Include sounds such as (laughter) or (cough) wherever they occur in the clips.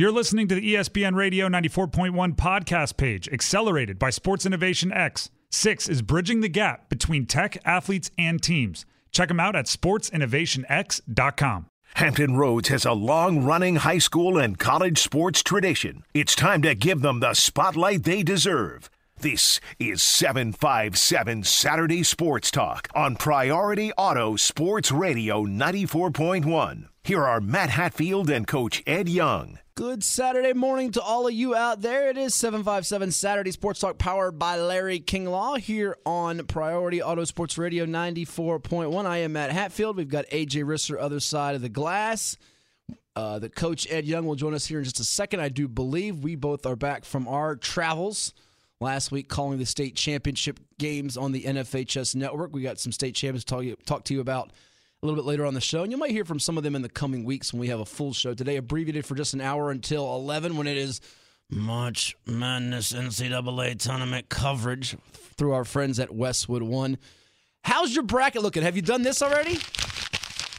You're listening to the ESPN Radio 94.1 podcast page, accelerated by Sports Innovation X. Six is bridging the gap between tech, athletes, and teams. Check them out at sportsinnovationx.com. Hampton Roads has a long running high school and college sports tradition. It's time to give them the spotlight they deserve. This is 757 Saturday Sports Talk on Priority Auto Sports Radio 94.1. Here are Matt Hatfield and Coach Ed Young. Good Saturday morning to all of you out there. It is 757 Saturday Sports Talk powered by Larry King Law here on Priority Auto Sports Radio 94.1. I am Matt Hatfield. We've got AJ Risser, other side of the glass. Uh, the coach Ed Young will join us here in just a second. I do believe we both are back from our travels last week calling the state championship games on the NFHS network. We got some state champions to talk, talk to you about a little bit later on the show. And you might hear from some of them in the coming weeks when we have a full show. Today, abbreviated for just an hour until 11 when it is March Madness NCAA tournament coverage through our friends at Westwood One. How's your bracket looking? Have you done this already?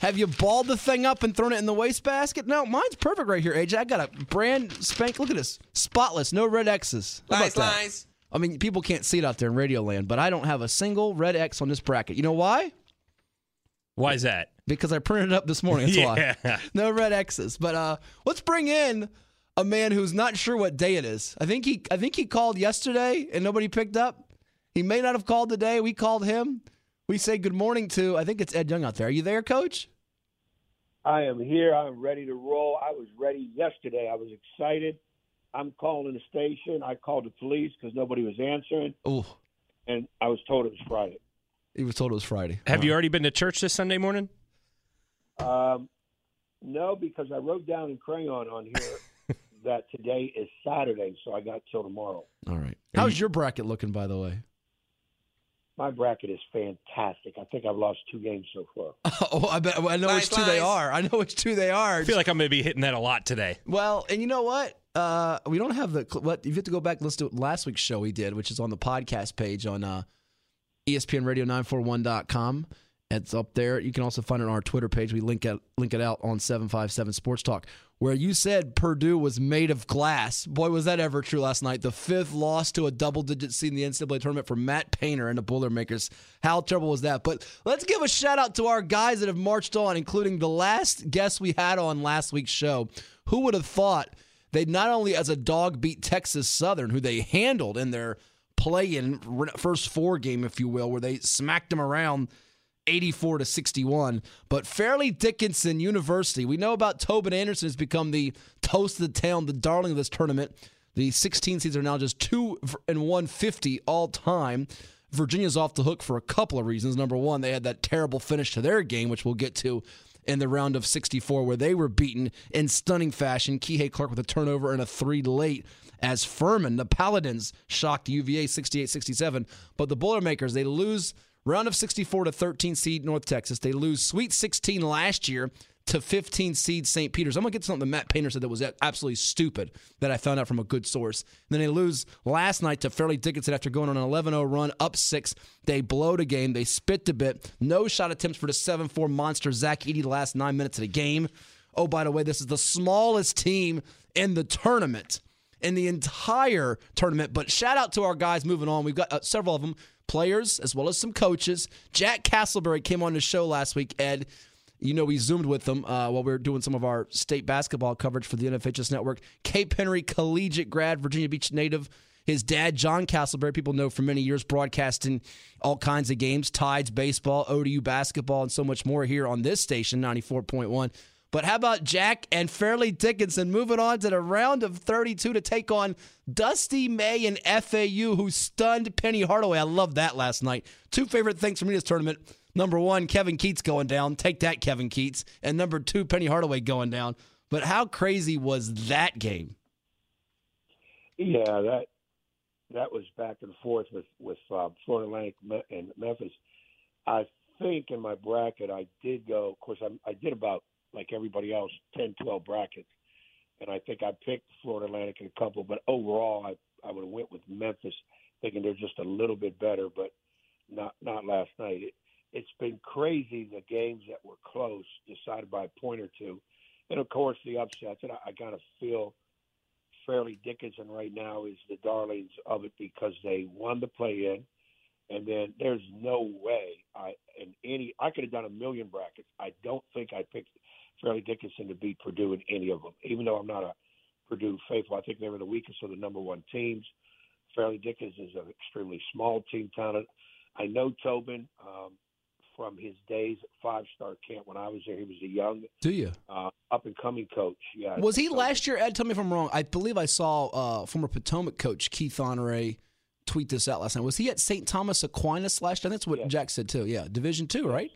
Have you balled the thing up and thrown it in the wastebasket? No, mine's perfect right here, AJ. I got a brand spank. Look at this. Spotless, no red X's. How Lies, lies. I mean, people can't see it out there in Radio Land, but I don't have a single red X on this bracket. You know why? Why is that? Because I printed it up this morning. That's (laughs) Yeah. why. No red X's. But uh, let's bring in a man who's not sure what day it is. I think he I think he called yesterday and nobody picked up. He may not have called today. We called him. We say good morning to I think it's Ed Young out there. Are you there, coach? I am here. I'm ready to roll. I was ready yesterday. I was excited. I'm calling the station. I called the police because nobody was answering, Oh, and I was told it was Friday. He was told it was Friday. Have you already been to church this Sunday morning? Um, no, because I wrote down in crayon on here (laughs) that today is Saturday, so I got till tomorrow. All right. How's your bracket looking, by the way? My bracket is fantastic. I think I've lost two games so far. (laughs) Oh, I bet I know Lies, which two they are. I know which two they are. I feel like I'm going to be hitting that a lot today. Well, and you know what? Uh, we don't have the cl- what you have to go back and listen to last week's show we did, which is on the podcast page on uh, ESPNRadio941.com. It's up there. You can also find it on our Twitter page. We link it link it out on 757 Sports Talk, where you said Purdue was made of glass. Boy, was that ever true last night. The fifth loss to a double digit seed in the NCAA tournament for Matt Painter and the Boilermakers. How terrible was that? But let's give a shout out to our guys that have marched on, including the last guest we had on last week's show. Who would have thought they'd not only as a dog beat Texas Southern, who they handled in their play in first four game, if you will, where they smacked them around 84 to 61. But Fairleigh Dickinson University, we know about Tobin Anderson has become the toast of the town, the darling of this tournament. The 16 seeds are now just 2 and 150 all time. Virginia's off the hook for a couple of reasons. Number one, they had that terrible finish to their game, which we'll get to in the round of 64, where they were beaten in stunning fashion. Kihei Clark with a turnover and a three late as Furman, the Paladins, shocked UVA 68 67. But the Boilermakers, they lose round of 64 to 13 seed North Texas. They lose Sweet 16 last year to 15 seed St. Peter's. I'm going to get something Matt Painter said that was absolutely stupid that I found out from a good source. And then they lose last night to Fairleigh Dickinson after going on an 11 0 run, up six. They blowed a game. They spit a bit. No shot attempts for the 7 4 monster Zach Edey the last nine minutes of the game. Oh, by the way, this is the smallest team in the tournament in the entire tournament. But shout out to our guys moving on. We've got uh, several of them, players as well as some coaches. Jack Castleberry came on the show last week, Ed. You know, we zoomed with them uh, while we were doing some of our state basketball coverage for the NFHS network. Cape Henry collegiate grad, Virginia Beach native. His dad, John Castleberry, people know for many years broadcasting all kinds of games, Tides, baseball, ODU basketball, and so much more here on this station, 94.1. But how about Jack and Fairleigh Dickinson moving on to the round of 32 to take on Dusty May and FAU, who stunned Penny Hardaway. I love that last night. Two favorite things for me this tournament. Number one, Kevin Keatts going down. Take that, Kevin Keatts. And number two, Penny Hardaway going down. But how crazy was that game? Yeah, that that was back and forth with with uh, Florida Atlantic and Memphis. I think in my bracket I did go. Of course, I, I did about like everybody else, 10, 12 brackets, and I think I picked Florida Atlantic in a couple. But overall, I I would have went with Memphis, thinking they're just a little bit better, but not not last night. It, it's been crazy the games that were close, decided by a point or two, and of course the upsets. And I, I kind feel Fairleigh Dickinson right now is the darlings of it because they won the play-in, and then there's no way I in any I could have done a million brackets. I don't think I picked Fairleigh Dickinson to beat Purdue in any of them, even though I'm not a Purdue faithful. I think they were the weakest of the number one teams. Fairleigh Dickinson is an extremely small team talent. I know Tobin um, from his days at Five Star Camp when I was there. He was a young, Do you? uh, up and coming coach. Yeah, Was he last year? Ed, tell me if I'm wrong. I believe I saw uh, former Potomac coach Keith Honore tweet this out last night. Was he at St. Thomas Aquinas last year? That's what Yeah. Jack said too. Yeah, Division two, right?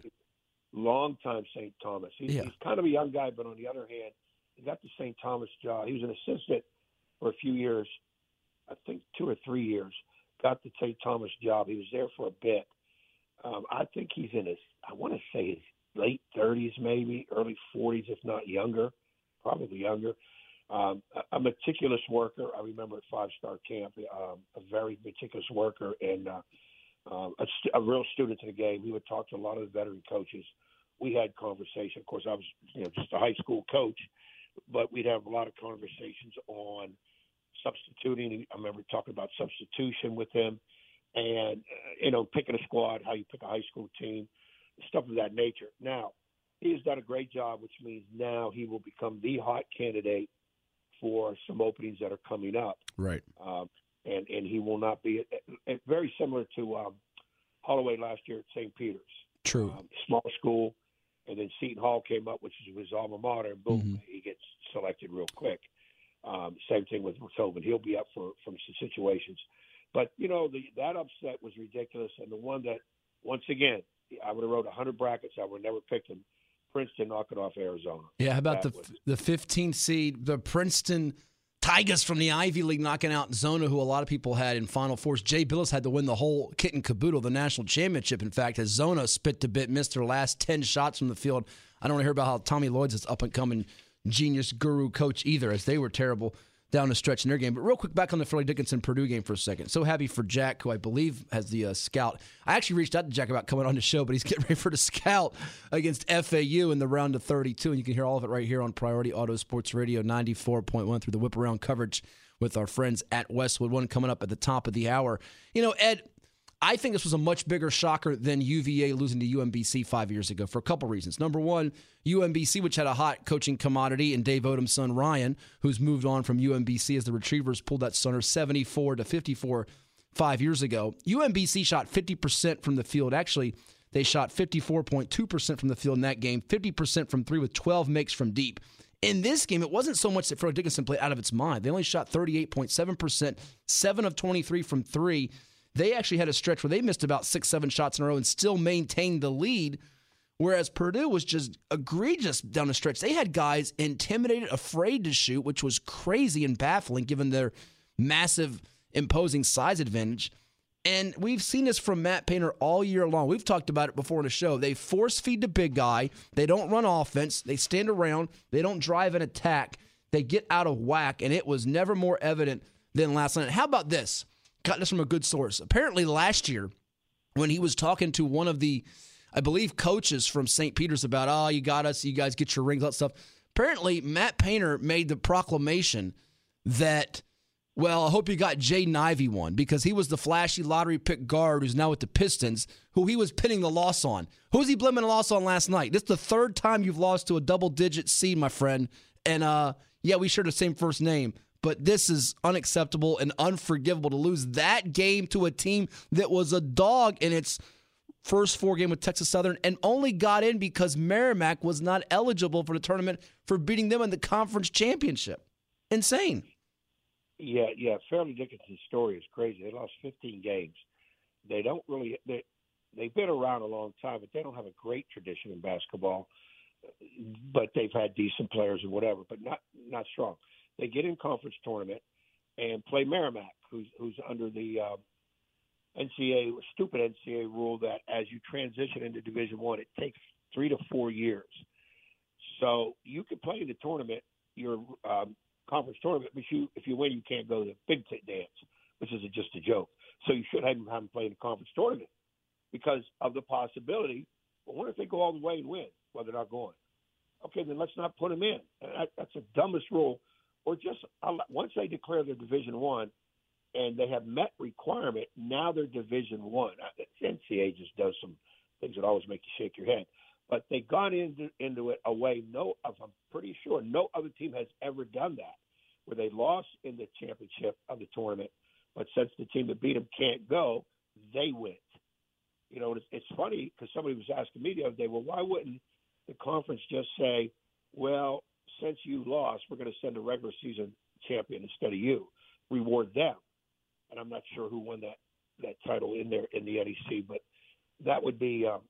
long time St. Thomas. He's, Yeah. he's kind of a young guy, but on the other hand, he got the St. Thomas job. He was an assistant for a few years, I think two or three years. Got the St. Thomas job. He was there for a bit. Um, I think he's in his, I want to say his late 30s, maybe early 40s, if not younger, probably younger. Um, a, a meticulous worker. I remember at Five Star Camp, um, a very meticulous worker and uh, um, a, a real student to the game. He would talk to a lot of the veteran coaches. We had conversation. Of course, I was you know just a high school coach, but we'd have a lot of conversations on substituting. I remember talking about substitution with him, and uh, you know picking a squad, how you pick a high school team, stuff of that nature. Now he has done a great job, which means now he will become the hot candidate for some openings that are coming up Right. um, and and he will not be uh, uh, very similar to um, Holloway last year at St. Peter's, True. um, small school, and then Seton Hall came up, which is his alma mater, and boom, Mhm. he gets selected real quick. Um, same thing with Tobin; he'll be up for from some situations, but you know the, that upset was ridiculous, and the one that once again I would have wrote 100 brackets, I would have never picked him. Princeton knocking off Arizona. Yeah. How about the That was- the 15th seed, the Princeton Tigers from the Ivy League knocking out Zona, who a lot of people had in Final Fours. Jay Bilas had to win the whole kit and caboodle, the national championship. In fact, as Zona spit to bit, missed their last 10 shots from the field. I don't want to hear about how Tommy Lloyd's this up and coming genius guru coach either, as they were terrible down the stretch in their game. But real quick, back on the Fairleigh Dickinson Purdue game for a second. So happy for Jack, who I believe has the uh, scout. I actually reached out to Jack about coming on the show, but he's (laughs) getting ready for the scout against FAU in the round of 32. And you can hear all of it right here on Priority Auto Sports Radio 94.1 through the whip around coverage with our friends at Westwood One coming up at the top of the hour. You know, Ed, I think this was a much bigger shocker than UVA losing to UMBC five years ago for a couple reasons. Number one, UMBC, which had a hot coaching commodity, and Dave Odom's son Ryan, who's moved on from UMBC as the Retrievers pulled that Sunner 74 to 54 five years ago. UMBC shot 50% from the field. Actually, they shot 54.2% from the field in that game, 50% from three with 12 makes from deep. In this game, it wasn't so much that Fred Dickinson played out of its mind. They only shot 38.7%, 7 of 23 from three. They actually had a stretch where they missed about six, seven shots in a row and still maintained the lead. Whereas Purdue was just egregious down the stretch. They had guys intimidated, afraid to shoot, which was crazy and baffling given their massive, imposing size advantage. And we've seen this from Matt Painter all year long. We've talked about it before in the show. They force feed the big guy. They don't run offense. They stand around. They don't drive an attack. They get out of whack. And it was never more evident than last night. How about this? Got this from a good source. Apparently, last year, when he was talking to one of the, I believe, coaches from St. Peter's about, oh, you got us, you guys get your rings, all that stuff. Apparently, Matt Painter made the proclamation that, well, I hope you got Jaden Ivey one because he was the flashy lottery pick guard who's now with the Pistons, who he was pinning the loss on. Who's he blaming the loss on last night? This is the third time you've lost to a double digit seed, my friend. And uh, yeah, we share the same first name but this is unacceptable and unforgivable to lose that game to a team that was a dog in its first four game with Texas Southern and only got in because Merrimack was not eligible for the tournament for beating them in the conference championship. Insane. Yeah, yeah. Fairleigh Dickinson's story is crazy. They lost 15 games. They don't really they they've been around a long time, but they don't have a great tradition in basketball. But they've had decent players and whatever, but not not strong. They get in conference tournament and play Merrimack, who's who's under the um, NCAA stupid NCAA rule that as you transition into Division One, it takes three to four years. So you can play the tournament, your um, conference tournament, but you if you win, you can't go to the Big Ten dance, which is just a joke. So you should have them, play in the conference tournament because of the possibility. Well, what if they go all the way and win? Well, they're not going. Okay, then let's not put them in. That, that's the dumbest rule. Or just once they declare their Division One and they have met requirement, now they're Division One. NCAA just does some things that always make you shake your head, but they got into into it a way no, I'm pretty sure no other team has ever done that, where they lost in the championship of the tournament, but since the team that beat them can't go, they win. You know, it's, it's funny because somebody was asking me the other day, well, why wouldn't the conference just say, well, since you lost, we're going to send a regular season champion instead of you, reward them. And I'm not sure who won that that title in there in the NEC, but that would be um,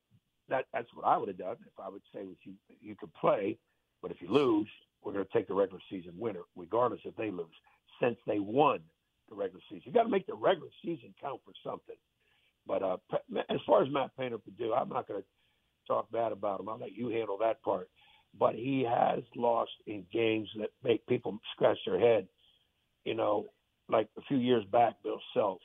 that. That's what I would have done if I would say that you you could play, but if you lose, we're going to take the regular season winner, regardless if they lose, since they won the regular season. You got to make the regular season count for something. But uh, as far as Matt Painter Purdue, I'm not going to talk bad about him. I'll let you handle that part but he has lost in games that make people scratch their head. You know, like a few years back, Bill Self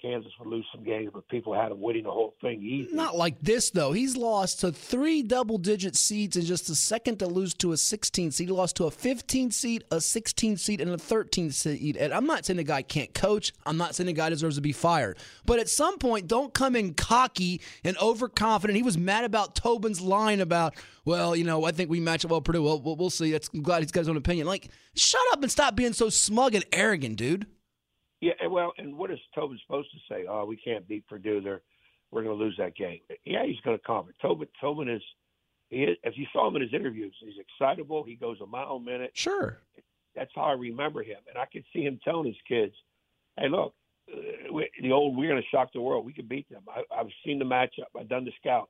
Kansas would lose some games, but people had him winning the whole thing easy. Not like this though. He's lost to three double-digit seeds and just the second to lose to a 16 seed. He lost to a 15 seed, a 16 seed, and a 13 seed. And I'm not saying the guy can't coach. I'm not saying the guy deserves to be fired. But at some point, don't come in cocky and overconfident. He was mad about Tobin's line about, well, you know, I think we match up well Purdue. Well, we'll see. I'm glad he's got his own opinion. Like, shut up and stop being so smug and arrogant, dude. Yeah, well, and what is Tobin supposed to say? Oh, we can't beat Purdue. They're we're going to lose that game. Yeah, he's going to comment. Tobin, Tobin is, he is. If you saw him in his interviews, he's excitable. He goes a mile a minute. Sure. That's how I remember him, and I could see him telling his kids, "Hey, look, uh, we, the old we're going to shock the world. We can beat them. I, I've seen the matchup. I've done the scout.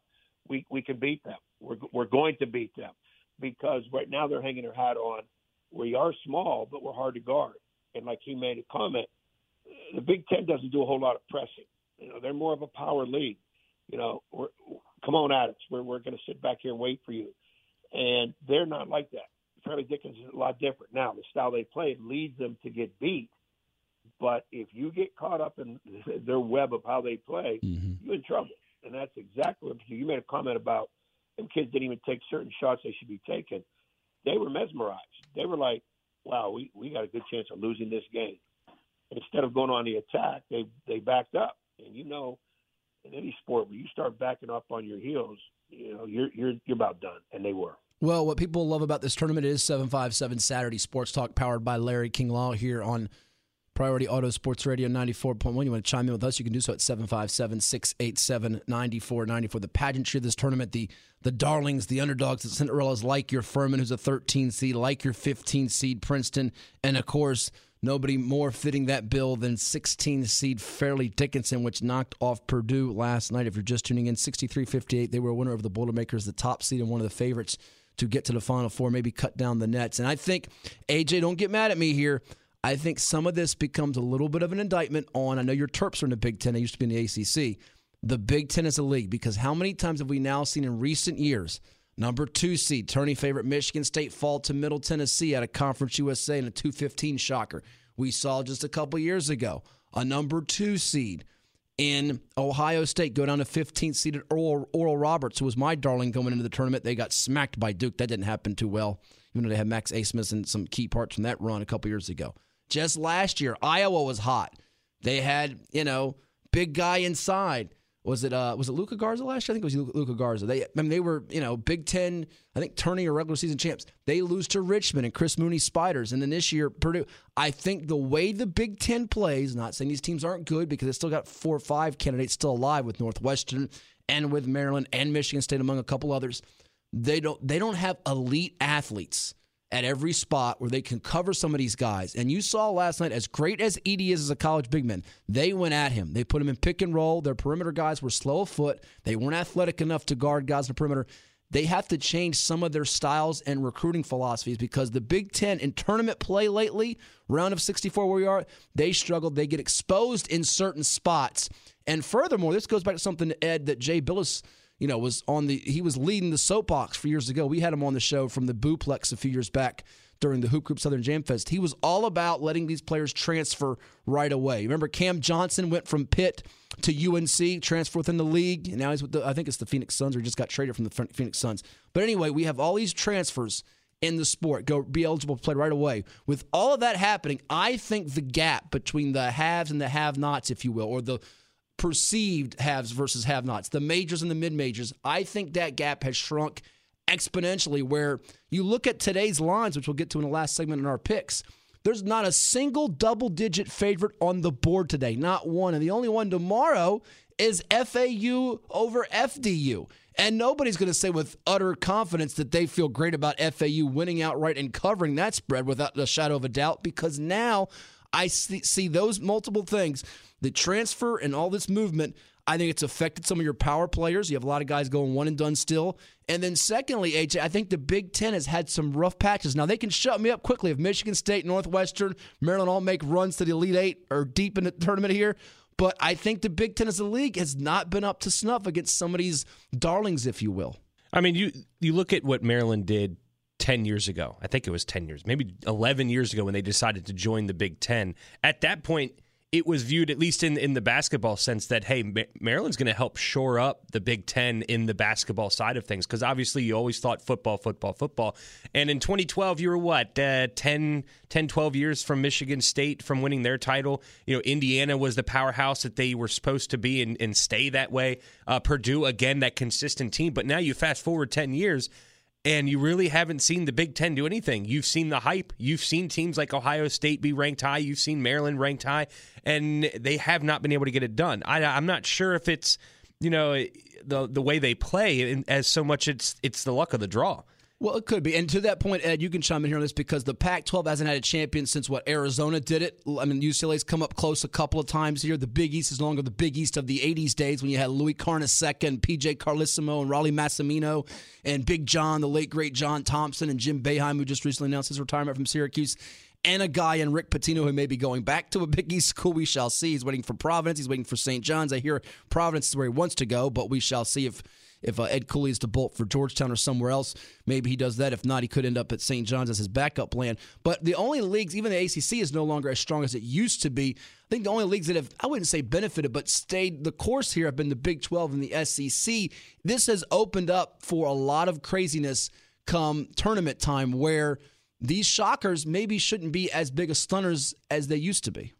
We we can beat them. We're we're going to beat them because right now they're hanging their hat on. We are small, but we're hard to guard. And like he made a comment, the Big Ten doesn't do a whole lot of pressing. You know, they're more of a power league. You know, we're, come on at us. We're we're going to sit back here and wait for you, and they're not like that. Fairleigh Dickinson is a lot different. Now, the style they play leads them to get beat, but if you get caught up in (laughs) their web of how they play, mm-hmm. you're in trouble. And that's exactly what you made a comment about. Them kids didn't even take certain shots they should be taking. They were mesmerized. They were like, "Wow, we we got a good chance of losing this game." Instead of going on the attack, they they backed up. And you know, in any sport, when you start backing up on your heels, you know you're you're you're about done, and they were. Well, what people love about this tournament is 757 Saturday Sports Talk, powered by Larry King Law here on Priority Auto Sports Radio 94.1. You want to chime in with us? You can do so at 757 687 9494. The pageantry of this tournament, the the darlings, the underdogs, the Cinderellas, like your Furman, who's a 13 seed, like your 15 seed Princeton, and of course, Nobody more fitting that bill than 16 seed Fairleigh Dickinson, which knocked off Purdue last night. If you're just tuning in, 63 58, they were a winner over the Boilermakers, the top seed and one of the favorites to get to the Final Four, maybe cut down the nets. And I think, AJ, don't get mad at me here. I think some of this becomes a little bit of an indictment on, I know your Terps are in the Big Ten, they used to be in the ACC. The Big Ten is a league because how many times have we now seen in recent years? Number two seed, tourney favorite Michigan State fall to Middle Tennessee at a Conference USA in a 215 shocker. We saw just a couple years ago a number two seed in Ohio State go down to 15th seeded Oral, Oral Roberts, who was my darling going into the tournament. They got smacked by Duke. That didn't happen too well, even though they had Max Abmas and some key parts from that run a couple years ago. Just last year, Iowa was hot. They had, you know, big guy inside was it uh was it Luka Garza last year? I think it was Luka Garza. They I mean they were you know Big Ten I think tourney or regular season champs. They lose to Richmond and Chris Mooney Spiders, and then this year Purdue. I think the way the Big Ten plays, not saying these teams aren't good because they still got four or five candidates still alive with Northwestern and with Maryland and Michigan State among a couple others. They don't they don't have elite athletes at every spot where they can cover some of these guys. And you saw last night, as great as Edey is as a college big man, they went at him. They put him in pick and roll. Their perimeter guys were slow of foot. They weren't athletic enough to guard guys in the perimeter. They have to change some of their styles and recruiting philosophies because the Big Ten in tournament play lately, round of 64 where we are, they struggled. They get exposed in certain spots. And furthermore, this goes back to something, Ed, that Jay Bilas – you know, was on the he was leading the soapbox for years ago. We had him on the show from the Booplex a few years back during the Hoop Group Southern Jam Fest. He was all about letting these players transfer right away. Remember, Cam Johnson went from Pitt to UNC, transfer within the league, and now he's with the I think it's the Phoenix Suns, or just got traded from the Phoenix Suns. But anyway, we have all these transfers in the sport, go be eligible to play right away. With all of that happening, I think the gap between the haves and the have-nots, if you will, or the perceived haves versus have-nots, the majors and the mid-majors, I think that gap has shrunk exponentially. Where you look at today's lines, which we'll get to in the last segment in our picks. There's not a single double digit favorite on the board today, not one. And the only one tomorrow is FAU over FDU. And nobody's going to say with utter confidence that they feel great about FAU winning outright and covering that spread without a shadow of a doubt because now I see, see those multiple things the transfer and all this movement. I think it's affected some of your power players. You have a lot of guys going one and done still. And then, secondly, AJ, I think the Big Ten has had some rough patches. Now, they can shut me up quickly if Michigan State, Northwestern, Maryland all make runs to the Elite Eight or deep in the tournament here. But I think the Big Ten as a league has not been up to snuff against some of these darlings, if you will. I mean, you you look at what Maryland did 10 years ago. I think it was 10 years, maybe 11 years ago when they decided to join the Big Ten. At that point, it was viewed, at least in, in the basketball sense, that, hey, Maryland's going to help shore up the Big Ten in the basketball side of things. Because obviously, you always thought football, football, football. And in 2012, you were what, uh, 10, 10, 12 years from Michigan State from winning their title. You know, Indiana was the powerhouse that they were supposed to be and, and stay that way. Uh, Purdue, again, that consistent team. But now you fast forward 10 years and you really haven't seen the Big Ten do anything. You've seen the hype. You've seen teams like Ohio State be ranked high. You've seen Maryland ranked high, and they have not been able to get it done. I, I'm not sure if it's you know the the way they play, as so much it's it's the luck of the draw. Well, it could be. And to that point, Ed, you can chime in here on this because the Pac 12 hasn't had a champion since what? Arizona did it. I mean, UCLA's come up close a couple of times here. The Big East is no longer the Big East of the 80s days when you had Louis Carnesecca and PJ Carlesimo and Rollie Massimino and Big John, the late great John Thompson, and Jim Boeheim, who just recently announced his retirement from Syracuse and a guy in Rick Pitino who may be going back to a Big East school. We shall see. He's waiting for Providence. He's waiting for St. John's. I hear Providence is where he wants to go, but we shall see if if uh, Ed Cooley is to bolt for Georgetown or somewhere else, maybe he does that. If not, he could end up at St. John's as his backup plan. But the only leagues, even the ACC, is no longer as strong as it used to be. I think the only leagues that have, I wouldn't say benefited, but stayed the course here have been the Big 12 and the SEC. This has opened up for a lot of craziness come tournament time where these shockers maybe shouldn't be as big of stunners as they used to be.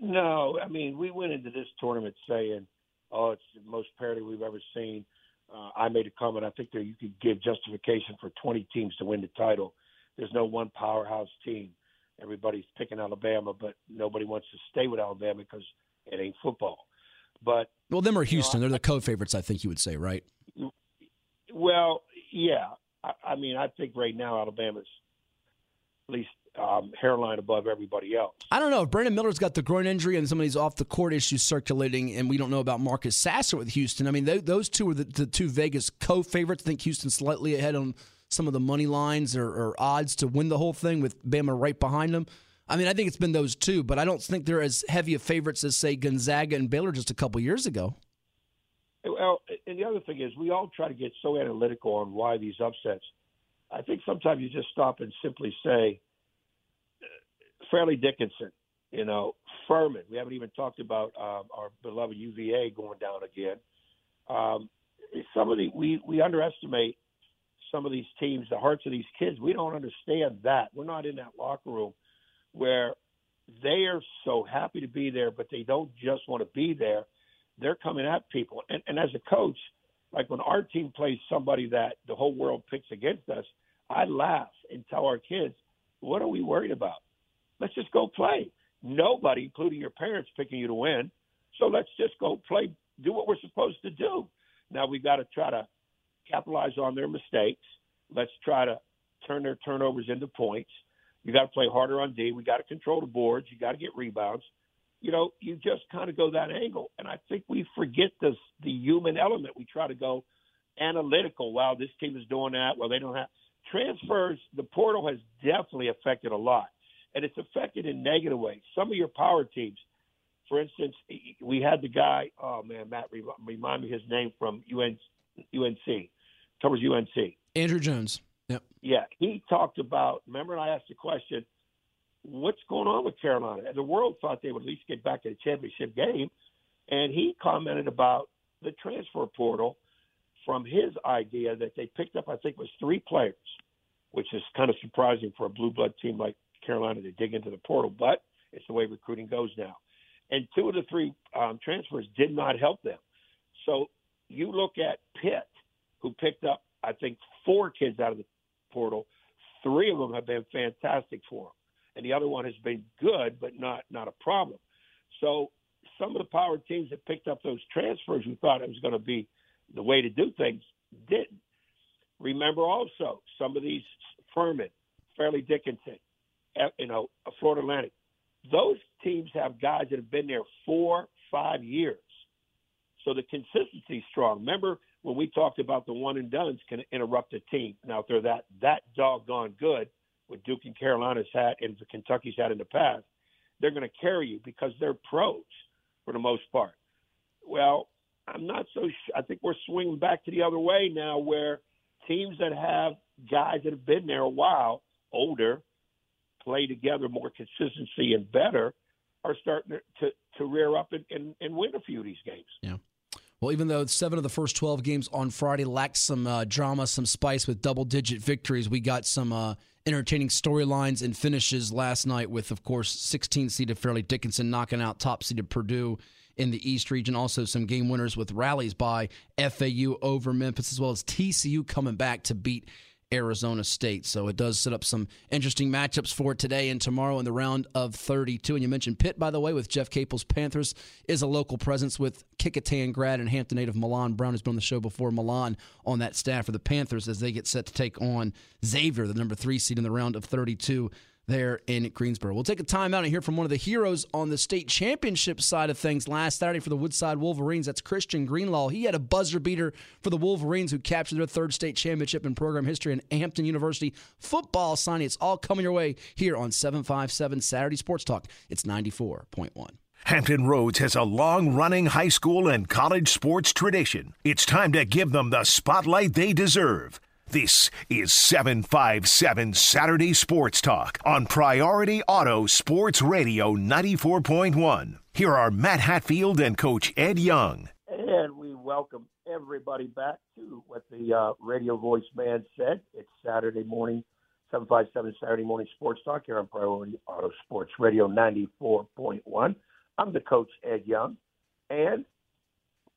No, I mean, we went into this tournament saying – oh, it's the most parity we've ever seen. Uh, I made a comment. I think that you could give justification for 20 teams to win the title. There's no one powerhouse team. Everybody's picking Alabama, but nobody wants to stay with Alabama because it ain't football. But well, them are Houston. You know, They're the co-favorites, I think you would say, right? Well, yeah. I, I mean, I think right now Alabama's at least um, hairline above everybody else. I don't know. If Brandon Miller's got the groin injury and some of these off the court issues circulating, and we don't know about Marcus Sasser with Houston. I mean, they, those two are the, the two Vegas co favorites. I think Houston's slightly ahead on some of the money lines or, or, odds to win the whole thing with Bama right behind them. I mean, I think it's been those two, but I don't think they're as heavy of favorites as, say, Gonzaga and Baylor just a couple years ago. Well, and the other thing is, we all try to get so analytical on why these upsets. I think sometimes you just stop and simply say, Fairleigh Dickinson, you know, Furman. We haven't even talked about um, our beloved UVA going down again. Um, some of the we we underestimate some of these teams, the hearts of these kids. We don't understand that. We're not in that locker room where they are so happy to be there, but they don't just want to be there. They're coming at people. And, and as a coach, like when our team plays somebody that the whole world picks against us, I laugh and tell our kids, what are we worried about? Let's just go play. Nobody, including your parents, picking you to win. So let's just go play, do what we're supposed to do. Now we've got to try to capitalize on their mistakes. Let's try to turn their turnovers into points. You got to play harder on D. We got to control the boards. You got to get rebounds. You know, you just kind of go that angle, and I think we forget this the human element. We try to go analytical. Wow, this team is doing that. Well, they don't have transfers. The portal has definitely affected a lot and it's affected in negative ways. Some of your power teams, for instance, we had the guy. Oh man, Matt, remind me his name from UNC. UNC covers UNC. Andrew Jones. Yep. Yeah, he talked about. Remember, I asked the question, "What's going on with Carolina?" And the world thought they would at least get back to the championship game, and he commented about the transfer portal from his idea that they picked up, I think, was three players, which is kind of surprising for a blue blood team like Carolina to dig into the portal, but it's the way recruiting goes now. And two of the three um, transfers did not help them. So you look at Pitt, who picked up, I think, four kids out of the portal. Three of them have been fantastic for them, and the other one has been good, but not not a problem. So some of the power teams that picked up those transfers who thought it was going to be the way to do things didn't. Remember also some of these Furman, Fairleigh Dickinson, you know, Florida Atlantic. Those teams have guys that have been there four, five years. So the consistency is strong. Remember when we talked about the one and dones can interrupt a team. Now if they're that that doggone good, what Duke and Carolina's had and the Kentucky's had in the past, they're going to carry you because they're pros for the most part. Well, I'm not so. Sh- I think we're swinging back to the other way now, where teams that have guys that have been there a while, older, play together more consistency and better, are starting to to, rear up and, and, and win a few of these games. Yeah. Well, even though seven of the first 12 games on Friday lacked some uh, drama, some spice with double digit victories, we got some uh, entertaining storylines and finishes last night with, of course, 16 seeded Fairleigh Dickinson knocking out top seeded Purdue in the East region. Also, some game winners with rallies by FAU over Memphis, as well as TCU coming back to beat Arizona State. So it does set up some interesting matchups for today and tomorrow in the round of 32. And you mentioned Pitt, by the way, with Jeff Capel's Panthers, is a local presence with Kecoughtan grad and Hampton native Milan Brown has been on the show before. Milan on that staff for the Panthers as they get set to take on Xavier, the number three seed in the round of 32 there in Greensboro. We'll take a time out and hear from one of the heroes on the state championship side of things last Saturday for the Woodside Wolverines. That's Christian Greenlaw. He had a buzzer beater for the Wolverines who captured their third state championship in program history in Hampton University football signing. It's all coming your way here on 757 Saturday Sports Talk. It's 94.1. Hampton Roads has a long running high school and college sports tradition. It's time to give them the spotlight they deserve. This is 757 Saturday Sports Talk on Priority Auto Sports Radio 94.1. Here are Matt Hatfield and Coach Ed Young. And we welcome everybody back to what the uh, radio voice man said. It's Saturday morning, 757 Saturday Morning Sports Talk here on Priority Auto Sports Radio 94.1. I'm the coach, Ed Young. And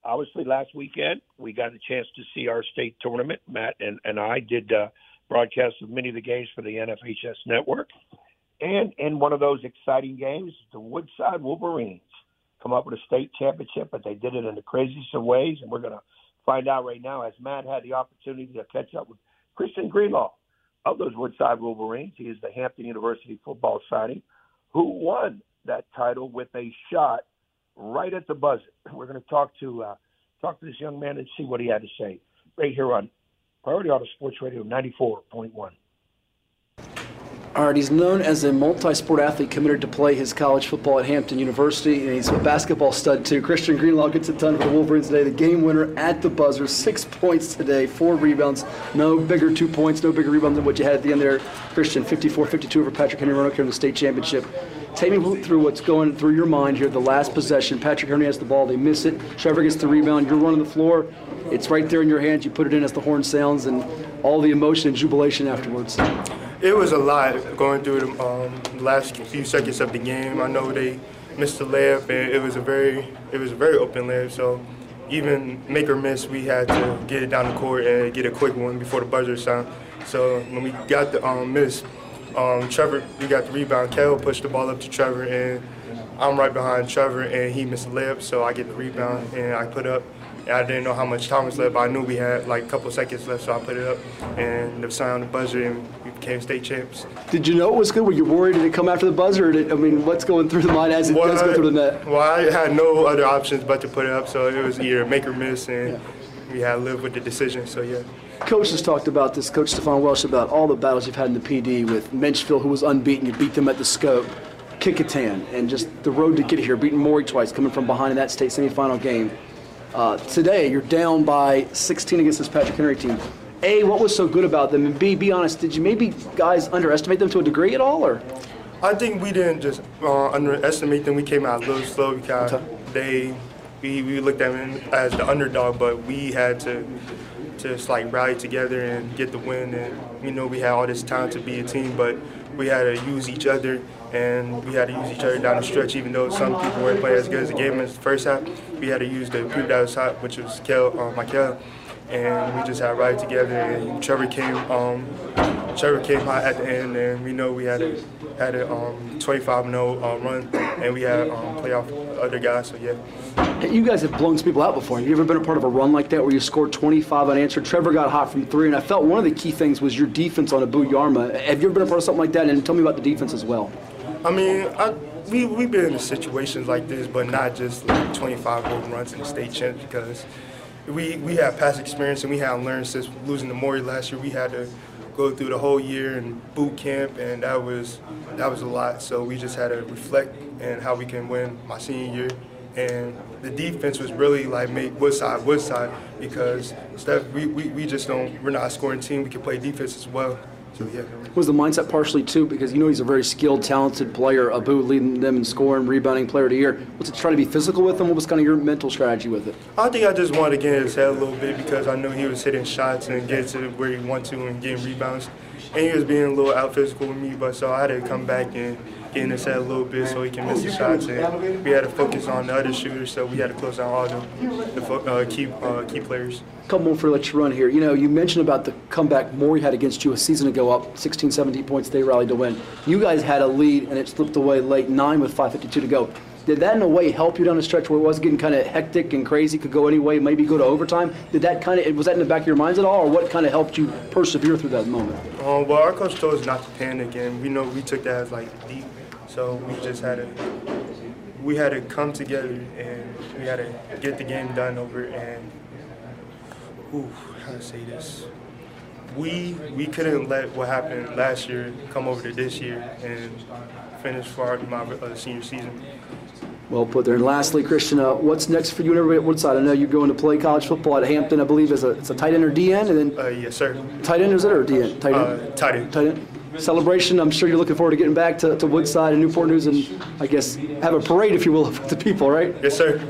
obviously last weekend we got a chance to see our state tournament. Matt and, and I did uh, broadcasts of many of the games for the NFHS network. And in one of those exciting games, the Woodside Wolverines come up with a state championship, but they did it in the craziest of ways. And we're going to find out right now as Matt had the opportunity to catch up with Christian Greenlaw of those Woodside Wolverines. He is the Hampton University football signing who won that title with a shot right at the buzzer. (clears throat) We're going to talk to uh, talk to this young man and see what he had to say right here on Priority Auto Sports Radio 94.1. All right, he's known as a multi-sport athlete committed to play his college football at Hampton University, and he's a basketball stud too. Christian Greenlaw gets it done for the Wolverines today. The game winner at the buzzer, six points today, four rebounds, no bigger two points, no bigger rebounds than what you had at the end there. Christian, 54-52 over Patrick Henry Roanoke in the state championship. Take me through what's going through your mind here. The last possession, Patrick Henry has the ball, they miss it. Trevor gets the rebound. You're running the floor. It's right there in your hands. You put it in as the horn sounds, and all the emotion and jubilation afterwards. It was a lot going through the um, last few seconds of the game. I know they missed the layup, and it was a very it was a very open layup. So even make or miss, we had to get it down the court and get a quick one before the buzzer sound. So when we got the um, miss, um, Trevor, we got the rebound. Kel pushed the ball up to Trevor, and I'm right behind Trevor, and he missed the layup, so I get the rebound, and I put up. And I didn't know how much time was left, but I knew we had like a couple seconds left, so I put it up, and the sound the buzzer, and we became state champs. Did you know it was good? Were you worried? Did it come after the buzzer? Did, I mean, what's going through the mind as it well, does go through the net? Well, I had no other options but to put it up, so it was either make or miss, and yeah. we had to live with the decision, so yeah. Coach has talked about this, Coach Stefan Welsh, about all the battles you've had in the PD with Menchville, who was unbeaten. You beat them at the scope. Kecoughtan, and just the road to get here, beating Maury twice, coming from behind in that state semifinal game. Uh, today, you're down by 16 against this Patrick Henry team. A, what was so good about them? And B, be honest, did you maybe guys underestimate them to a degree at all, or? I think we didn't just uh, underestimate them. We came out a little slow because okay. they we, we looked at them as the underdog, but we had to just like rally together and get the win. And we know we had all this time to be a team, but we had to use each other and we had to use each other down the stretch. Even though some people weren't playing as good as the game in the first half, we had to use the people that was hot, which was Kel, uh, Michael, and we just had ride together. And Trevor came, um, Trevor came hot at the end, and we know we had a had a um, 25-0 uh, run, and we had um, playoff other guys. So yeah. Hey, you guys have blown some people out before. Have you ever been a part of a run like that where you scored 25 unanswered? Trevor got hot from three, and I felt one of the key things was your defense on Abu Yarma. Have you ever been a part of something like that? And tell me about the defense as well. I mean, I, we we've been in situations like this, but not just like 25 home runs in the state champ because we we have past experience and we have learned since losing to Maury last year. We had to go through the whole year in boot camp, and that was that was a lot. So we just had to reflect and how we can win my senior year. And the defense was really like make Woodside Woodside because Steph, we, we, we just don't we're not a scoring team. We can play defense as well. So yeah. Was the mindset partially too because you know he's a very skilled, talented player. Abu leading them in scoring, rebounding player of the year. Was it trying to be physical with him? What was kind of your mental strategy with it? I think I just wanted to get in his head a little bit because I knew he was hitting shots and getting to where he wanted to and getting rebounds. And he was being a little out physical with me, but so I had to come back and get us a little bit so he can miss the shots. And we had to focus on the other shooters, so we had to close out all the, the uh, key uh, key players. Couple more for let you run here. You know, you mentioned about the comeback Maury had against you a season ago, up 16, 17 points. They rallied to win. You guys had a lead, and it slipped away late, nine with 5:52 to go. Did that in a way help you down the stretch where it was getting kind of hectic and crazy, could go any way, maybe go to overtime? Did that kind of was that in the back of your minds at all, or what kind of helped you persevere through that moment? Um, well, our coach told us not to panic, and we know we took that as like deep. So we just had to we had to come together and we had to get the game done over and ooh, how to say this. We we couldn't let what happened last year come over to this year and finish far in my uh, senior season. Well put there. And lastly, Christian, uh, what's next for you and everybody at Woodside? I know you're going to play college football at Hampton, I believe, as a, it's a tight end or DN, and then Uh, yes, sir. tight end is it or DN? Tight end. Uh, tight end. tight end. Celebration. I'm sure you're looking forward to getting back to, to Woodside and Newport News, and I guess have a parade, if you will, (laughs) with the people, right? Yes, sir.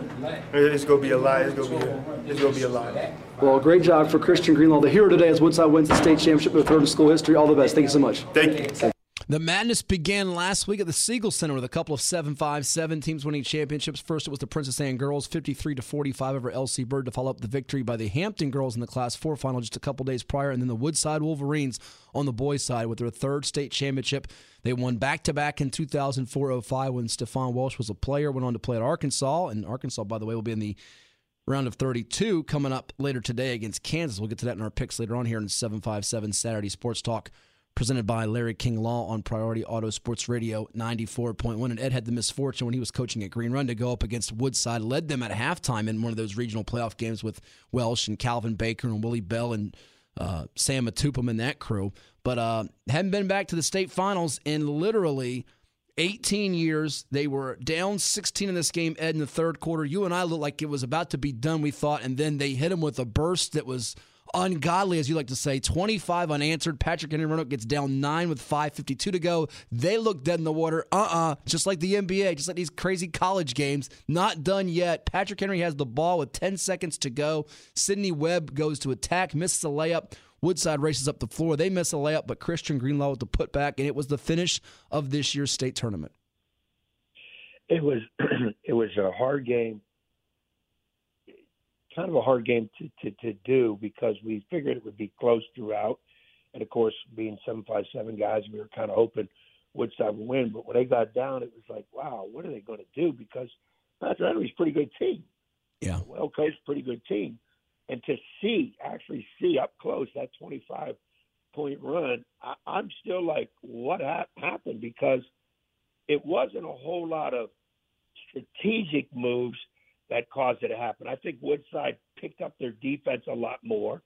It's gonna be a lot. It's gonna be a, it's gonna be a lot. Well, great job for Christian Greenlaw, the hero today, as Woodside wins the state championship with third in school history. All the best. Thank you so much. Thank you. The madness began last week at the Siegel Center with a couple of 7-5-7 teams winning championships. First, it was the Princess Anne girls, 53 to 45 over LC Bird to follow up the victory by the Hampton girls in the Class 4 final just a couple days prior, and then the Woodside Wolverines on the boys' side with their third state championship. They won back-to-back in 2004-05 when Stefan Welsh was a player, went on to play at Arkansas, and Arkansas, by the way, will be in the round of 32 coming up later today against Kansas. We'll get to that in our picks later on here in 757 Saturday Sports Talk presented by Larry King Law on Priority Auto Sports Radio 94.1. And Ed had the misfortune when he was coaching at Green Run to go up against Woodside, led them at halftime in one of those regional playoff games with Welsh and Calvin Baker and Willie Bell and uh, Sam Matupum and that crew. But uh, hadn't been back to the state finals in literally 18 years. They were down 16 in this game, Ed, in the third quarter. You and I looked like it was about to be done, we thought, and then they hit him with a burst that was – ungodly, as you like to say. 25 unanswered. Patrick Henry Roanoke gets down nine with 5.52 to go. They look dead in the water. Uh uh Just like the NBA, just like these crazy college games. Not done yet. Patrick Henry has the ball with 10 seconds to go. Sydney Webb goes to attack, misses a layup. Woodside races up the floor. They miss a layup, but Christian Greenlaw with the putback, and it was the finish of this year's state tournament. It was (clears throat) it was a hard game kind of a hard game to, to, to do because we figured it would be close throughout. And of course, being seven five seven guys, we were kind of hoping Woodside would win. But when they got down, it was like, wow, what are they going to do? Because Patrick Henry's a pretty good team. Yeah, well coached, pretty good team. And to see, actually see up close that 25 point run, I, I'm still like, what ha- happened? Because it wasn't a whole lot of strategic moves that caused it to happen. I think Woodside picked up their defense a lot more.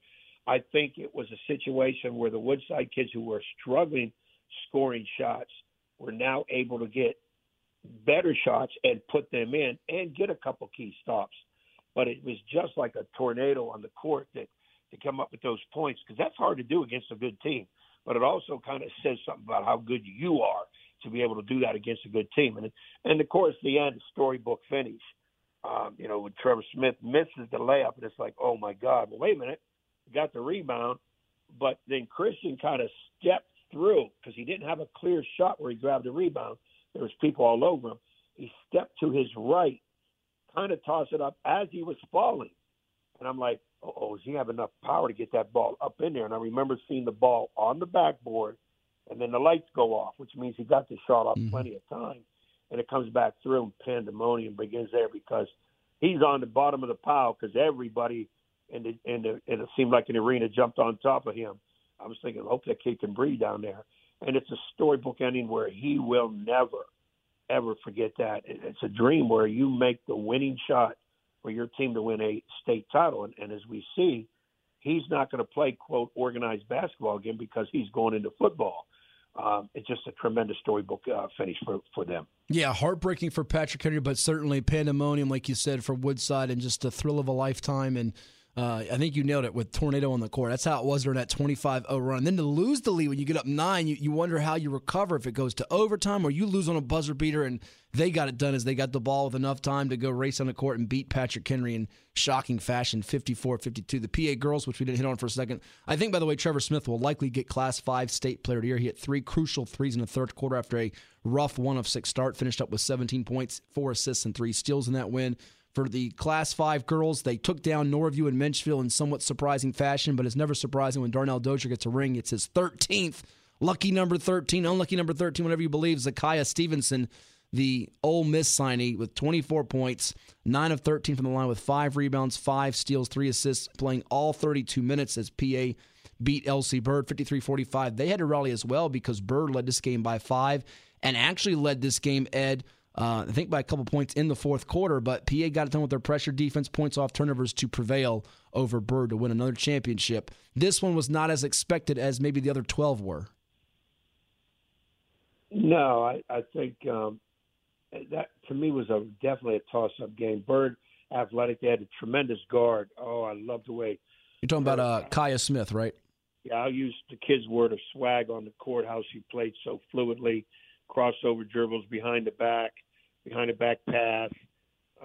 I think it was a situation where the Woodside kids who were struggling scoring shots were now able to get better shots and put them in and get a couple key stops. But it was just like a tornado on the court that to come up with those points because that's hard to do against a good team. But it also kind of says something about how good you are to be able to do that against a good team. And and of course the end storybook finish um, you know, when Trevor Smith misses the layup, and it's like, oh my God, well, wait a minute, got the rebound, but then Christian kind of stepped through because he didn't have a clear shot where he grabbed the rebound. There was people all over him. He stepped to his right, kind of tossed it up as he was falling. And I'm like, oh, does he have enough power to get that ball up in there? And I remember seeing the ball on the backboard, and then the lights go off, which means he got the shot off mm-hmm. plenty of time. And it comes back through, and pandemonium begins there because he's on the bottom of the pile because everybody in the in the and it seemed like an arena jumped on top of him. I was thinking, hope that kid can breathe down there. And it's a storybook ending where he will never, ever forget that. It's a dream where you make the winning shot for your team to win a state title. And, and as we see, he's not going to play quote organized basketball again because he's going into football. Um, it's just a tremendous storybook uh, finish for, for them. Yeah, heartbreaking for Patrick Henry, but certainly pandemonium, like you said, for Woodside, and just a thrill of a lifetime. And uh, I think you nailed it with tornado on the court. That's how it was during that 25 0 run. And then to lose the lead when you get up nine, you, you wonder how you recover if it goes to overtime or you lose on a buzzer beater. And they got it done as they got the ball with enough time to go race on the court and beat Patrick Henry in shocking fashion 54 52. The PA girls, which we didn't hit on for a second. I think, by the way, Trevor Smith will likely get Class 5 state player of the year. He hit three crucial threes in the third quarter after a rough one of six start, finished up with 17 points, four assists, and three steals in that win. For the Class 5 girls, they took down Norview and Menchville in somewhat surprising fashion, but it's never surprising when Darnell Dozier gets a ring. It's his 13th. Lucky number 13, unlucky number 13, whatever you believe. Zakiya Stevenson, the Ole Miss signee, with 24 points, 9 of 13 from the line with 5 rebounds, 5 steals, 3 assists, playing all 32 minutes as PA beat LC Bird 53 45. They had to rally as well because Bird led this game by 5 and actually led this game, Ed, uh, I think by a couple points in the fourth quarter, but PA got it done with their pressure defense, points off turnovers to prevail over Bird to win another championship. This one was not as expected as maybe the other 12 were. No, I, I think um, that to me was a definitely a toss-up game. Bird athletic, they had a tremendous guard. Oh, I love the way. You're talking about uh, Kaya Smith, right? Yeah, I'll use the kid's word of swag on the court. How she played so fluidly, crossover dribbles behind the back behind a back pass.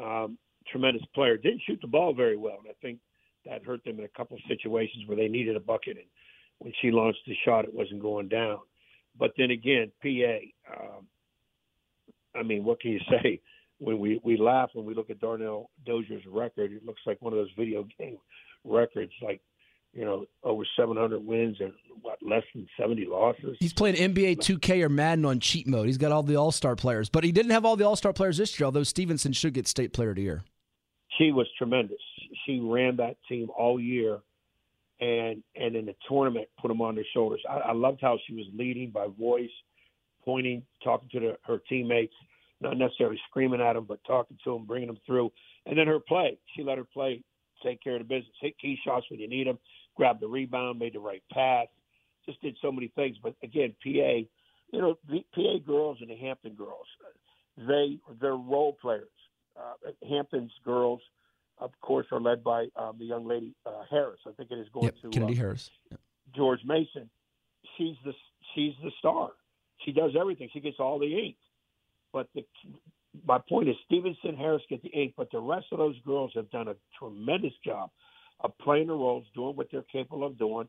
Um, tremendous player. Didn't shoot the ball very well, and I think that hurt them in a couple of situations where they needed a bucket. And when she launched the shot, it wasn't going down. But then again, PA. Um, I mean, what can you (laughs) say? When we we laugh when we look at Darnell Dozier's record, it looks like one of those video game records, like you know, over 700 wins and less than 70 losses. He's playing NBA 2K or Madden on cheat mode. He's got all the All Star players, but he didn't have all the All Star players this year. Although Stevenson should get State Player of the Year. She was tremendous. She ran that team all year, and and in the tournament put them on their shoulders. I, I loved how she was leading by voice, pointing, talking to the, her teammates, not necessarily screaming at them, but talking to them, bringing them through. And then her play, she let her play take care of the business, hit key shots when you need them grabbed the rebound, made the right pass, just did so many things. But again, PA, you know, the PA girls and the Hampton girls, they they're role players. Uh, Hampton's girls, of course, are led by um, the young lady uh, Harris. I think it is going yep, to Kennedy uh, Harris. Yep. George Mason. She's the she's the star. She does everything. She gets all the ink. But the my point is Stevenson Harris get the ink, but the rest of those girls have done a tremendous job of playing the roles, doing what they're capable of doing,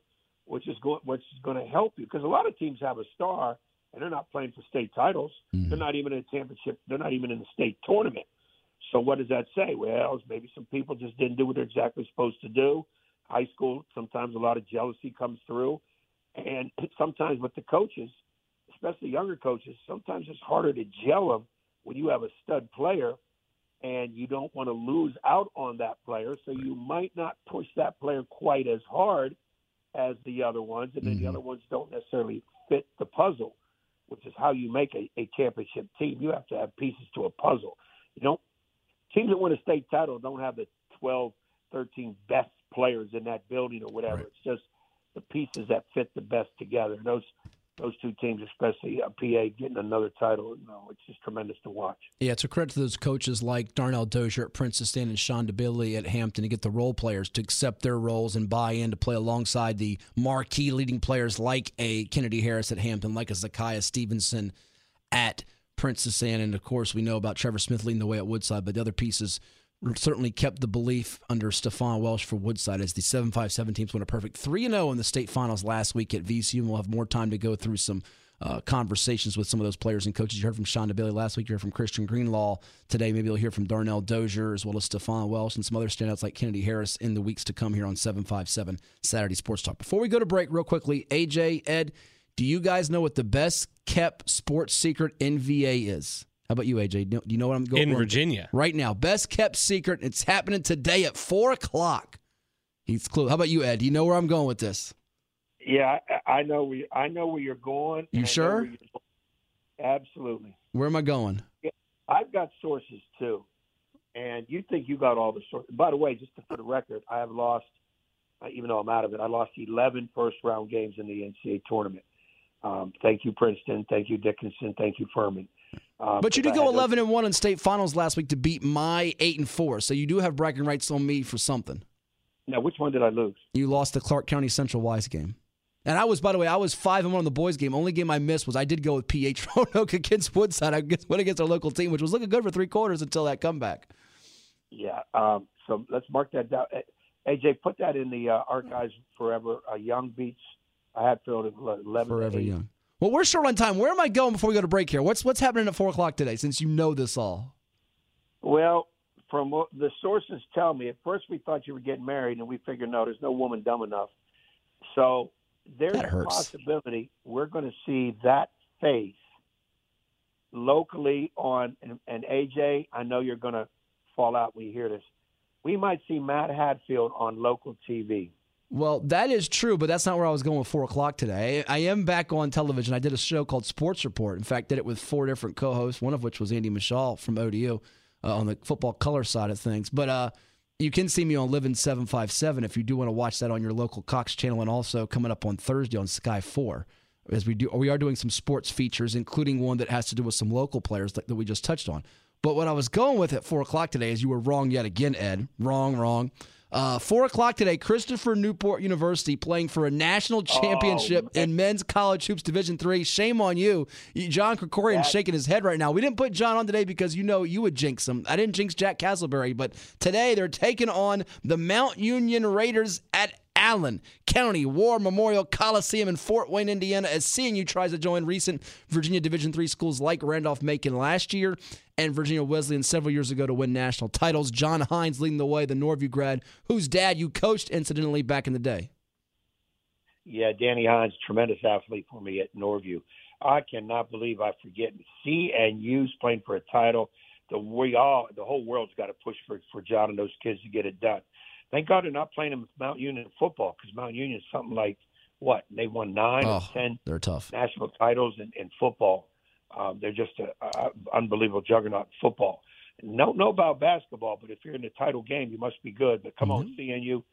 which is going which is going to help you because a lot of teams have a star and they're not playing for state titles. Mm-hmm. They're not even in a championship. They're not even in the state tournament. So what does that say? Well, maybe some people just didn't do what they're exactly supposed to do. High school, sometimes a lot of jealousy comes through, and (clears throat) sometimes with the coaches, especially younger coaches, sometimes it's harder to gel them when you have a stud player and you don't want to lose out on that player. So you might not push that player quite as hard as the other ones, and then mm-hmm. the other ones don't necessarily fit the puzzle, which is how you make a, a championship team. You have to have pieces to a puzzle. You don't teams that win a state title don't have the 12, 13 best players in that building or whatever. Right. It's just the pieces that fit the best together. And those those two teams, especially uh, PA, getting another title. Know, it's just tremendous to watch. Yeah, it's a credit to those coaches like Darnell Dozier at Princess Anne and Sean DeBilly at Hampton to get the role players to accept their roles and buy in to play alongside the marquee leading players like a Kennedy Harris at Hampton, like a Zakiya Stevenson at Princess Anne. And of course, we know about Trevor Smith leading the way at Woodside, but the other pieces certainly kept the belief under Stefan Welsh for Woodside as the 7-5-7 teams went a perfect 3-0 in the state finals last week at VCU. And we'll have more time to go through some uh, conversations with some of those players and coaches. You heard from Sean DeBailey last week. You heard from Christian Greenlaw today. Maybe you'll hear from Darnell Dozier as well as Stefan Welsh and some other standouts like Kennedy Harris in the weeks to come here on 757 Saturday Sports Talk. Before we go to break, real quickly, AJ, Ed, do you guys know what the best kept sports secret in VA is? How about you, AJ? Do you know what I'm going in Virginia right now? Best kept secret. It's happening today at four o'clock. He's clue. How about you, Ed? Do you know where I'm going with this? Yeah, I, I know. We I know where you're going. You sure? Going. Absolutely. Where am I going? I've got sources too, and you think you got all the sources. By the way, just for the record, I have lost, uh, even though I'm out of it, I lost 11 first round games in the NCAA tournament. Um, thank you, Princeton. Thank you, Dickinson. Thank you, Furman. Um, but you did go 11 and one in state finals last week to beat my eight and four, so you do have bragging rights on me for something. Now, which one did I lose? You lost the Clark County Central Wise game. And I was, by the way, I was five and one on the boys game. Only game I missed was I did go with PH (laughs) Roanoke against Woodside. I went against our local team, which was looking good for three quarters until that comeback. Yeah. Um, so let's mark that down. AJ, put that in the uh, archives forever. Uh, Young beats Hatfield 11 Forever Young. Well, we're short on time. Where am I going before we go to break here? What's what's happening at four o'clock today? Since you know this all. Well, from what the sources tell me, at first we thought you were getting married, and we figured no, there's no woman dumb enough. So there's a possibility we're going to see that face locally on and, and AJ. I know you're going to fall out when you hear this. We might see Matt Hatfield on local TV. Well, that is true, but that's not where I was going with four o'clock today. I am back on television. I did a show called Sports Report. In fact, did it with four different co-hosts, one of which was Andy Michal from ODU uh, on the football color side of things. But uh, you can see me on Living Seven Five Seven if you do want to watch that on your local Cox channel, and also coming up on Thursday on Sky Four, as we do. We are doing some sports features, including one that has to do with some local players that, that we just touched on. But what I was going with at four o'clock today is you were wrong yet again, Ed. Wrong, wrong. Uh, Four o'clock today, Christopher Newport University playing for a national championship oh, in men's college hoops Division Three. Shame on you, John Krikorian shaking his head right now. We didn't put John on today because you know you would jinx him. I didn't jinx Jack Castleberry, but today they're taking on the Mount Union Raiders at Allen County War Memorial Coliseum in Fort Wayne, Indiana, as CNU tries to join recent Virginia Division III schools like Randolph Macon last year and Virginia Wesleyan several years ago to win national titles. John Hines leading the way, the Norview grad, whose dad you coached incidentally back in the day. Yeah, Danny Hines, tremendous athlete for me at Norview. I cannot believe I forget CNU's playing for a title. The we all, the whole world's got to push for for John and those kids to get it done. Thank God they're not playing them with Mount Union football because Mount Union is something like what they won nine oh, or ten they're tough national titles in, in football. Um, they're just an unbelievable juggernaut in football. Don't know about basketball, but if you're in the title game, you must be good. But come mm-hmm. on, CNU,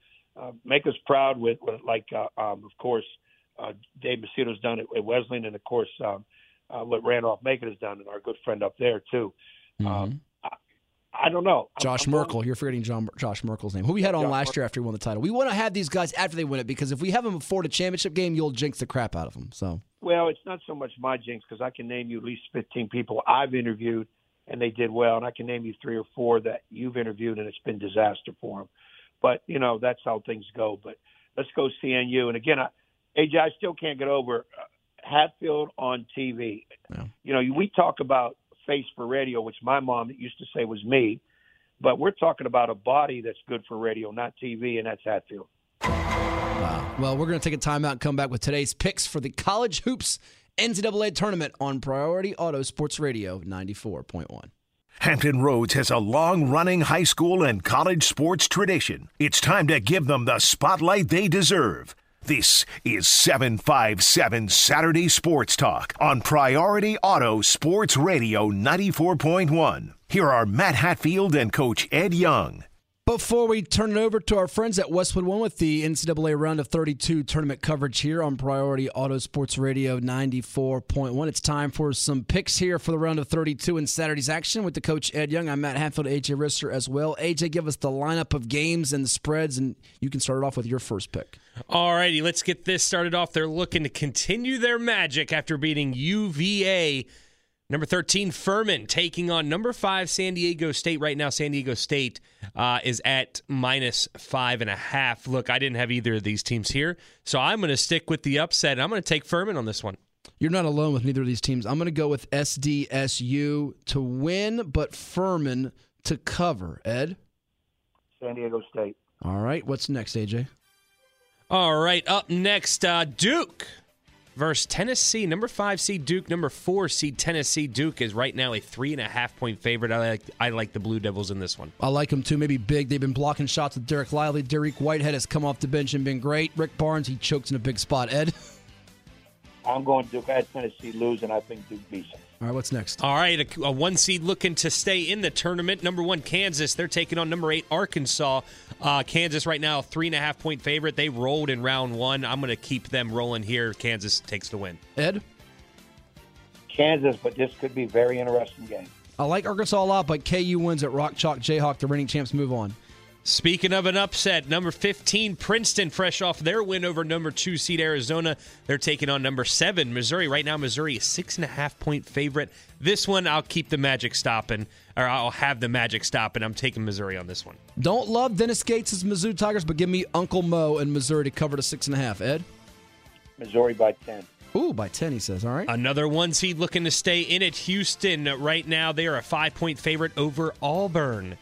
uh, make us proud with, with like, uh, um, of course, uh, Dave Macedo's done it at Wesleyan, and of course, um, uh, what Randolph Macon has done, and our good friend up there too. Um, mm-hmm. Um, I don't know. Josh I'm, Merkel. You're forgetting John, Josh Merkel's name. Who we had on Josh last year after he won the title. We want to have these guys after they win it because if we have them before the championship game, you'll jinx the crap out of them. So. Well, it's not so much my jinx because I can name you at least 15 people I've interviewed and they did well, and I can name you three or four that you've interviewed and it's been disaster for them. But you know that's how things go. But let's go CNU. And again, I, AJ, I still can't get over uh, Hatfield on TV. Yeah. You know, we talk about face for radio, which my mom used to say was me. But we're talking about a body that's good for radio, not TV, and that's Hatfield. Wow. Well, we're going to take a timeout and come back with today's picks for the College Hoops NCAA tournament on Priority Auto Sports Radio 94.1. Hampton Roads has a long running high school and college sports tradition. It's time to give them the spotlight they deserve. This is 757 Saturday Sports Talk on Priority Auto Sports Radio 94.1. Here are Matt Hatfield and Coach Ed Young. Before we turn it over to our friends at Westwood One with the NCAA Round of 32 tournament coverage here on Priority Auto Sports Radio 94.1, it's time for some picks here for the Round of 32 in Saturday's action with the coach Ed Young. I'm Matt Hatfield, AJ Risser as well. AJ, give us the lineup of games and the spreads, and you can start it off with your first pick. All righty, let's get this started off. They're looking to continue their magic after beating UVA Number 13, Furman taking on number five, San Diego State. Right now, San Diego State uh, is at minus five and a half. Look, I didn't have either of these teams here, so I'm going to stick with the upset. I'm going to take Furman on this one. You're not alone with neither of these teams. I'm going to go with SDSU to win, but Furman to cover. Ed? San Diego State. All right. What's next, AJ? All right. Up next, uh, Duke versus Tennessee. Number five seed Duke. Number four seed Tennessee. Duke is right now a three and a half point favorite. I like I like the Blue Devils in this one. I like them too. Maybe big. They've been blocking shots with Dereck Lively. Dariq Whitehead has come off the bench and been great. Rick Barnes, he chokes in a big spot. Ed? I'm going Duke. I had Tennessee lose, and I think Duke beats them. All right, what's next? All right, a, a, one seed looking to stay in the tournament. Number one, Kansas. They're taking on number eight, Arkansas. Uh, Kansas right now, three and a half point favorite. They rolled in round one. I'm going to keep them rolling here. Kansas takes the win. Ed? Kansas, but this could be a very interesting game. I like Arkansas a lot, but KU wins at Rock Chalk Jayhawk. The reigning champs move on. Speaking of an upset, number 15, Princeton, fresh off their win over number two seed Arizona. They're taking on number seven, Missouri. Right now, Missouri is six and a half point favorite. This one, I'll keep the magic stopping, or I'll have the magic stopping. I'm taking Missouri on this one. Don't love Dennis Gates' as Mizzou Tigers, but give me Uncle Mo and Missouri to cover the six and a half. Ed? Missouri by 10. Ooh, by 10, he says. All right. Another one seed looking to stay in it. Houston, right now, they are a five point favorite over Auburn.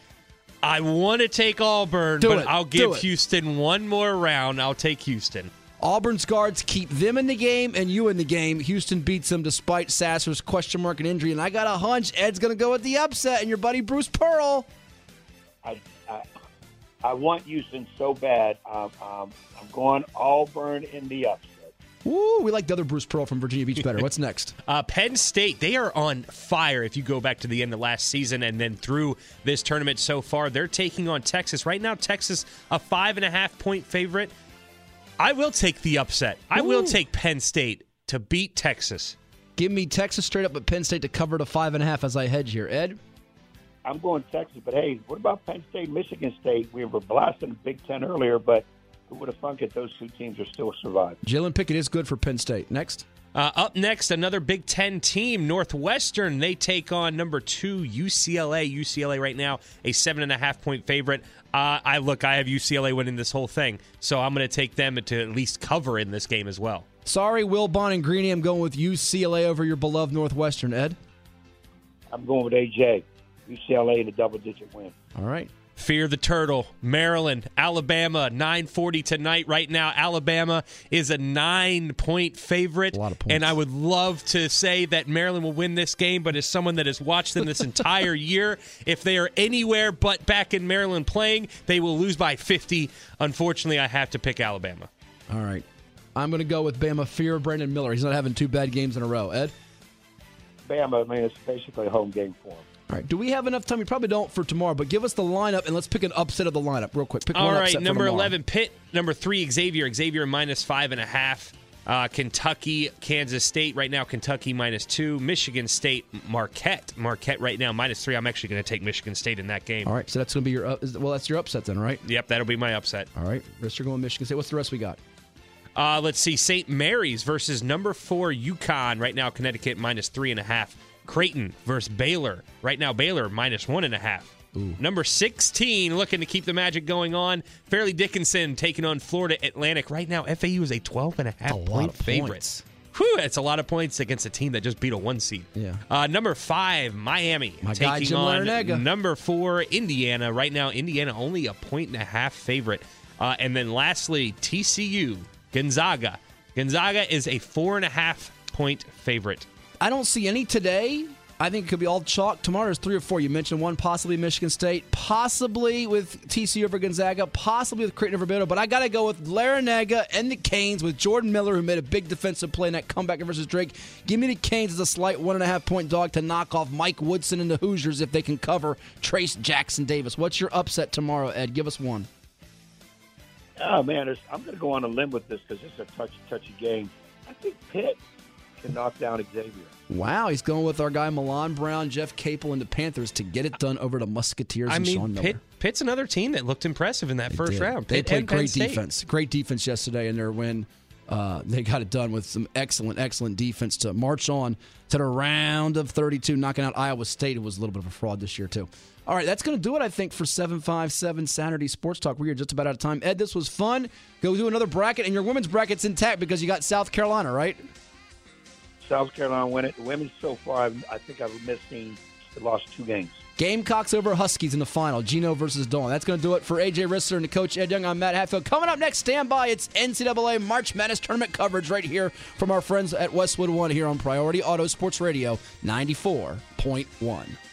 I want to take Auburn, Do but it. I'll Do give it. Houston one more round. I'll take Houston. Auburn's guards keep them in the game and you in the game. Houston beats them despite Sasser's question mark and injury. And I got a hunch Ed's going to go with the upset and your buddy Bruce Pearl. I, I, I want Houston so bad. Um, um, I'm going Auburn in the upset. Woo, we like the other Bruce Pearl from Virginia Beach better. What's next? (laughs) Uh, Penn State, they are on fire if you go back to the end of last season and then through this tournament so far. They're taking on Texas. Right now, Texas, a five and a half point favorite. I will take the upset. I will take Penn State to beat Texas. Give me Texas straight up at Penn State to cover to five and a half as I hedge here. Ed? I'm going Texas, but hey, what about Penn State, Michigan State? We were blasting the Big Ten earlier, but who would have thunk it? Those two teams are still surviving. Jalen Pickett is good for Penn State. Next. Uh, up next, another Big Ten team, Northwestern. They take on number two UCLA. UCLA right now a seven and a half point favorite. Uh, I look, I have UCLA winning this whole thing, so I'm going to take them to at least cover in this game as well. Sorry, Will Bond and Greeny. I'm going with UCLA over your beloved Northwestern. Ed? I'm going with AJ. UCLA in a double digit win. All right. Fear the Turtle, Maryland, Alabama, 940 tonight. Right now, Alabama is a nine point favorite. A lot of points. And I would love to say that Maryland will win this game, but as someone that has watched them this entire (laughs) year, if they are anywhere but back in Maryland playing, they will lose by 50. Unfortunately, I have to pick Alabama. All right. I'm going to go with Bama. Fear of Brandon Miller. He's not having two bad games in a row. Ed? Bama, I mean, it's basically a home game for them. All right. Do we have enough time? We probably don't for tomorrow, but give us the lineup and let's pick an upset of the lineup real quick. Pick All right, number. 11, Pitt. Number three, Xavier. Xavier minus five and a half. Uh, Kentucky, Kansas State right now. Kentucky minus two. Michigan State, Marquette. Marquette right now minus three. I'm actually going to take Michigan State in that game. All right. So that's going to be your up- well. That's your upset then, right? Yep, that'll be my upset. All right. Rest you're going Michigan State. What's the rest we got? Uh, let's see. St. Mary's versus number four UConn. Right now, Connecticut minus three and a half. Creighton versus Baylor. Right now, Baylor minus one and a half. Number 16 looking to keep the magic going on. Fairleigh Dickinson taking on Florida Atlantic. Right now, FAU is a 12 and a half A point favorite. points. Whew, that's a lot of points against a team that just beat a one seed. Yeah. Uh, number five, Miami. My taking on number four, Indiana. Right now, Indiana only a point and a half favorite. Uh, and then lastly, TCU, Gonzaga. Gonzaga is a four and a half point favorite. I don't see any today. I think it could be all chalk. Tomorrow is three or four. You mentioned one, possibly Michigan State, possibly with TCU over Gonzaga, possibly with Creighton over Baylor. But I got to go with Larrañaga and the Canes with Jordan Miller, who made a big defensive play in that comeback versus Drake. Give me the Canes as a slight one and a half point dog to knock off Mike Woodson and the Hoosiers if they can cover Trayce Jackson Davis. What's your upset tomorrow, Ed? Give us one. Oh man, I'm going to go on a limb with this because it's a touchy, touchy game. I think Pitt can knock down Xavier. Wow, he's going with our guy Milan Brown, Jeff Capel, and the Panthers to get it done over the Musketeers I and mean, Sean Miller. Pitt, Pitt's another team that looked impressive in that first did. round. They Pitt played great State. defense. Great defense yesterday in their win uh, they got it done with some excellent, excellent defense to march on to the round of 32, knocking out Iowa State, who was a little bit of a fraud this year, too. All right, that's going to do it, I think, for 757 Saturday Sports Talk. We are just about out of time. Ed, this was fun. Go do another bracket, and your women's bracket's intact because you got South Carolina, right? South Carolina win it. The women so far, I think I've missing, lost two games. Gamecocks over Huskies in the final. Gino versus Dawn. That's going to do it for AJ Risser and the coach Ed Young. I'm Matt Hatfield. Coming up next, stand by. It's NCAA March Madness tournament coverage right here from our friends at Westwood One here on Priority Auto Sports Radio 94.1.